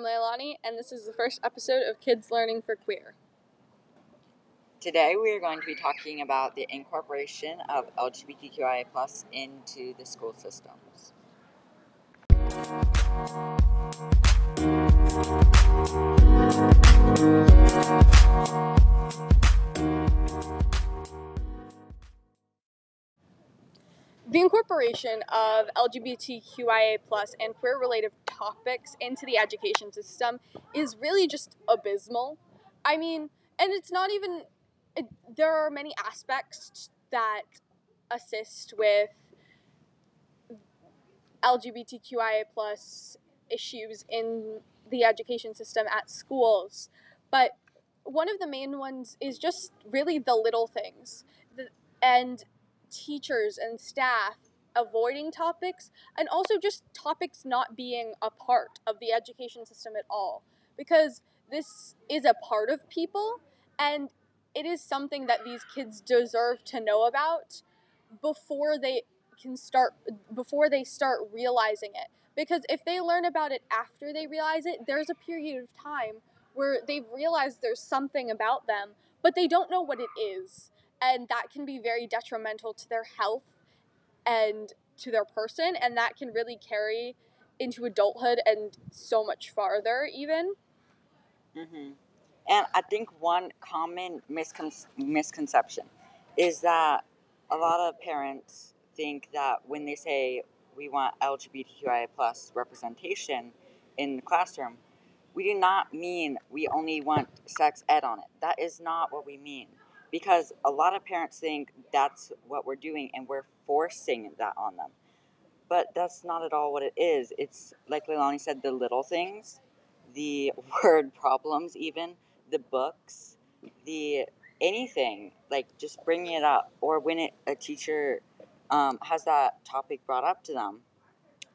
I'm Leilani, and this is the first episode of Kids Learning for Queer. Today we are going to be talking about the incorporation of LGBTQIA into the school systems. The incorporation of LGBTQIA plus and queer related topics into the education system is really just abysmal. I mean, and it's not even, it, there are many aspects that assist with LGBTQIA plus issues in the education system at schools. But one of the main ones is just really the little things. The, and teachers and staff avoiding topics and also just topics not being a part of the education system at all. Because this is a part of people and it is something that these kids deserve to know about before they can start before they start realizing it. Because if they learn about it after they realize it there's a period of time where they've realized there's something about them but they don't know what it is and that can be very detrimental to their health and to their person and that can really carry into adulthood and so much farther even mm-hmm. And I think one common miscon- misconception is that a lot of parents think that when they say we want LGBTQIA plus representation in the classroom, we do not mean we only want sex ed on it. That is not what we mean. Because a lot of parents think that's what we're doing and we're forcing that on them. But that's not at all what it is. It's like Leilani said, the little things, the word problems, even the books, the anything, like just bringing it up, or when it, a teacher um, has that topic brought up to them,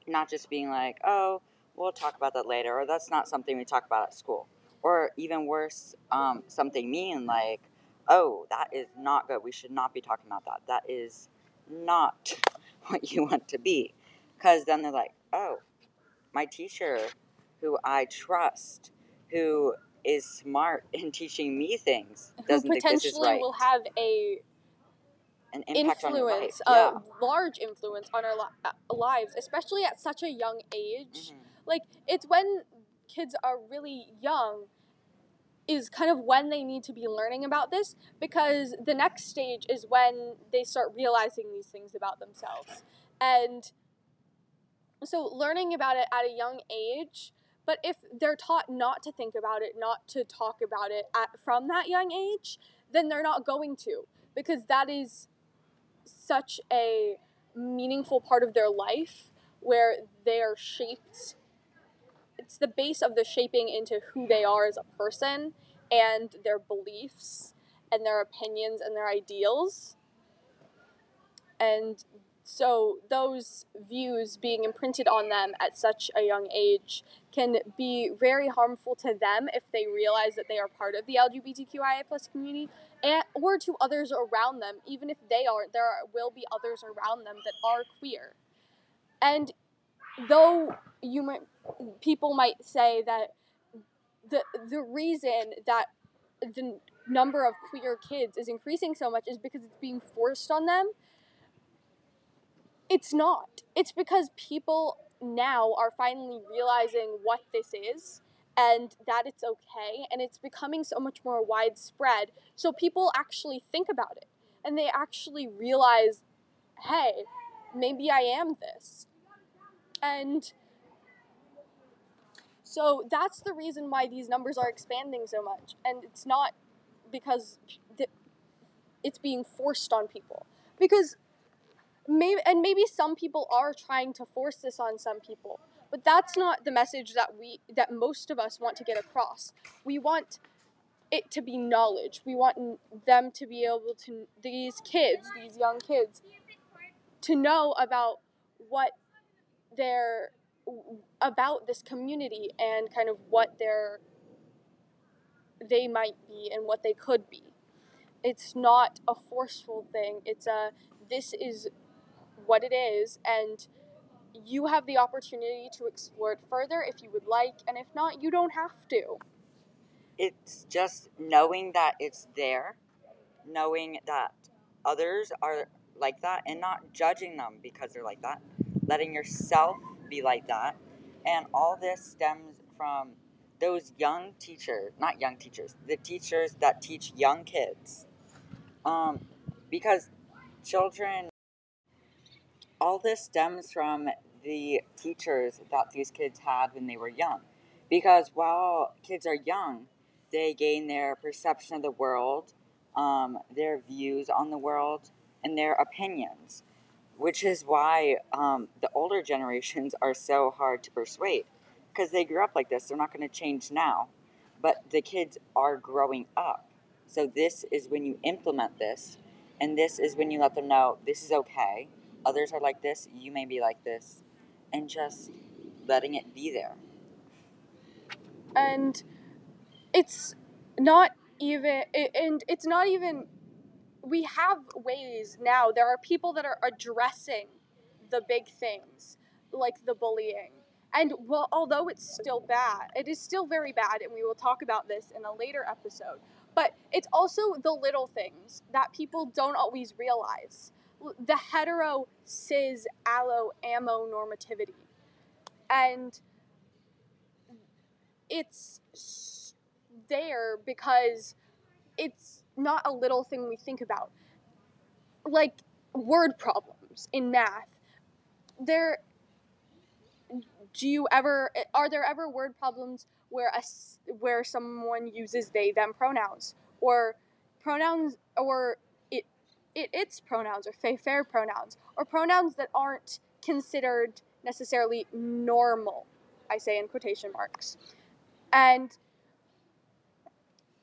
not just being like, oh, we'll talk about that later, or that's not something we talk about at school, or even worse, um, something mean like, oh, that is not good. We should not be talking about that. That is not what you want to be. Because then they're like, oh, my teacher, who I trust, who is smart in teaching me things, who doesn't think this is potentially right. will have a An impact on your life. influence, Yeah. a large influence on our li- uh, lives, especially at such a young age. Mhm. Like it's when kids are really young is kind of when they need to be learning about this because the next stage is when they start realizing these things about themselves. And so learning about it at a young age, but if they're taught not to think about it, not to talk about it at, from that young age, then they're not going to because that is such a meaningful part of their life where they are shaped it's the base of the shaping into who they are as a person and their beliefs and their opinions and their ideals. And so those views being imprinted on them at such a young age can be very harmful to them if they realize that they are part of the LGBTQIA plus community and or to others around them even if they aren't there will be others around them that are queer. And though you might people might say that the the reason that the number of queer kids is increasing so much is because it's being forced on them. It's not. It's because people now are finally realizing what this is and that it's okay and it's becoming so much more widespread. So people actually think about it and they actually realize hey maybe i am this and so that's the reason why these numbers are expanding so much. And it's not because it's being forced on people. Because maybe and maybe some people are trying to force this on some people but that's not the message that we that most of us want to get across. We want it to be knowledge. We want them to be able to these kids these young kids to know about what they're about this community and kind of what they're they might be and what they could be. It's not a forceful thing. It's a this is what it is and you have the opportunity to explore it further if you would like, and if not, you don't have to. It's just knowing that it's there, knowing that others are like that, and not judging them because they're like that, letting yourself be like that. And all this stems from those young teachers, not young teachers, the teachers that teach young kids. Um, because children, all this stems from the teachers that these kids had when they were young. Because while kids are young, they gain their perception of the world, um, their views on the world, and their opinions, which is why um, the older generations are so hard to persuade because they grew up like this. They're not going to change now, but the kids are growing up. So, this is when you implement this, and this is when you let them know this is okay. Others are like this, you may be like this, and just letting it be there. And it's not even, and it's not even, we have ways now. There are people that are addressing the big things, like the bullying. And well, although it's still bad, it is still very bad, and we will talk about this in a later episode. But it's also the little things that people don't always realize. The hetero, cis, allo, ammo normativity. And it's there because it's not a little thing we think about. Like word problems in math. There do you ever are there ever word problems where a, where someone uses they them pronouns or pronouns or it it its pronouns or they fair pronouns or pronouns that aren't considered necessarily normal i say in quotation marks and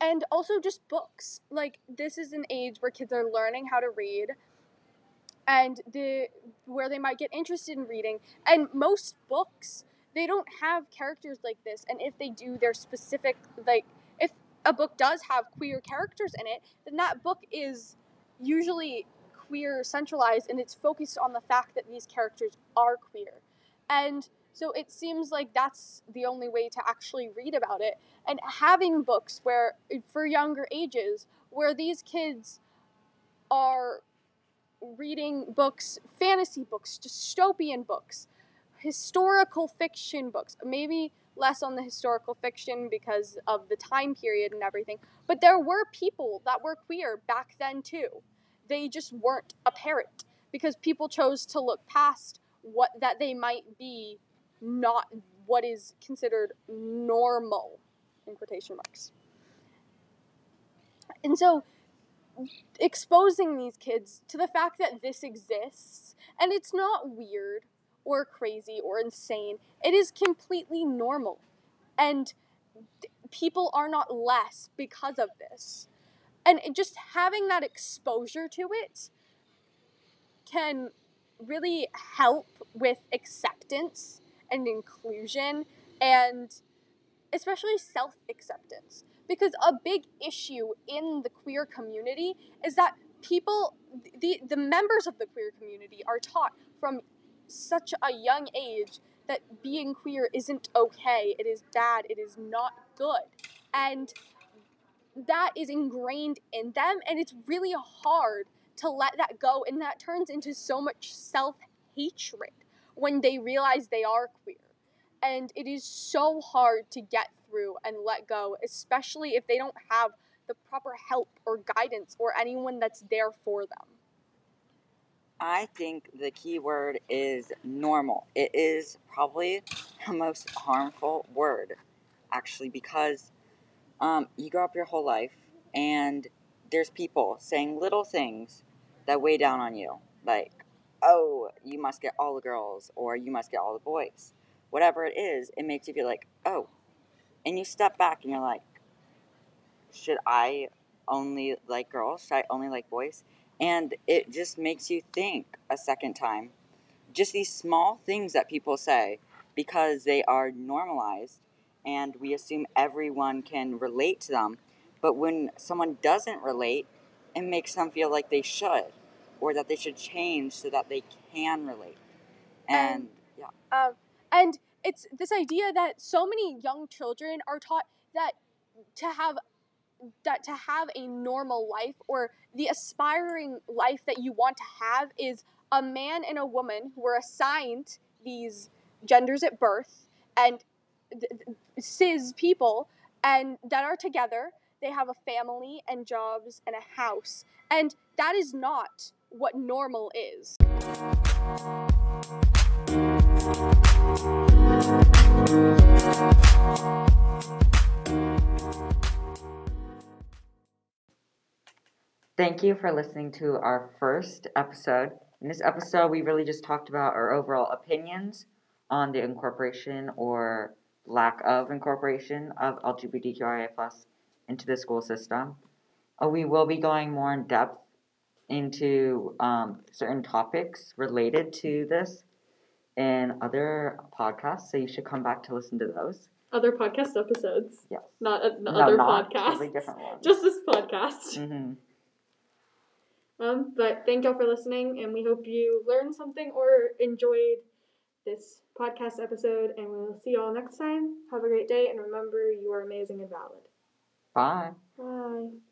and also just books. Like this is an age where kids are learning how to read. And the where they might get interested in reading. And most books they don't have characters like this. And if they do they're specific like if a book does have queer characters in it then that book is usually queer centralized and it's focused on the fact that these characters are queer. And so it seems like that's the only way to actually read about it and having books where for younger ages where these kids are reading books, fantasy books, dystopian books, historical fiction books. Maybe less on the historical fiction because of the time period and everything. But there were people that were queer back then too. They just weren't apparent because people chose to look past what that they might be not what is considered normal in quotation marks. And so exposing these kids to the fact that this exists and it's not weird or crazy or insane. It is completely normal. And people are not less because of this. And just having that exposure to it can really help with acceptance and inclusion and especially self acceptance because a big issue in the queer community is that people the the members of the queer community are taught from such a young age that being queer isn't okay it is bad it is not good. And that is ingrained in them and it's really hard to let that go and that turns into so much self-hatred when they realize they are queer and it is so hard to get through and let go, especially if they don't have the proper help or guidance or anyone that's there for them. I think the key word is normal. It is probably the most harmful word, actually, because um, you grow up your whole life and there's people saying little things that weigh down on you, like, oh, you must get all the girls or you must get all the boys. Whatever it is, it makes you feel like, oh, and you step back and you're like, should I only like girls? Should I only like boys? And it just makes you think a second time. Just these small things that people say because they are normalized and we assume everyone can relate to them. But when someone doesn't relate, it makes them feel like they should or that they should change so that they can relate. And, and Yeah. Um, and it's this idea that so many young children are taught that to have that to have a normal life or the aspiring life that you want to have is a man and a woman who are assigned these genders at birth and th- th- cis people and that are together they have a family and jobs and a house and that is not what normal is Thank you for listening to our first episode. In this episode, we really just talked about our overall opinions on the incorporation or lack of incorporation of LGBTQIA plus into the school system. Uh, we will be going more in depth into um, certain topics related to this in other podcasts, so you should come back to listen to those. Other podcast episodes. Yes. Not uh, No, other not podcasts. totally different ones. Just this podcast. Mm-hmm. Um, but thank y'all for listening, and we hope you learned something or enjoyed this podcast episode. And we'll see y'all next time. Have a great day, and remember, you are amazing and valid. Bye. Bye.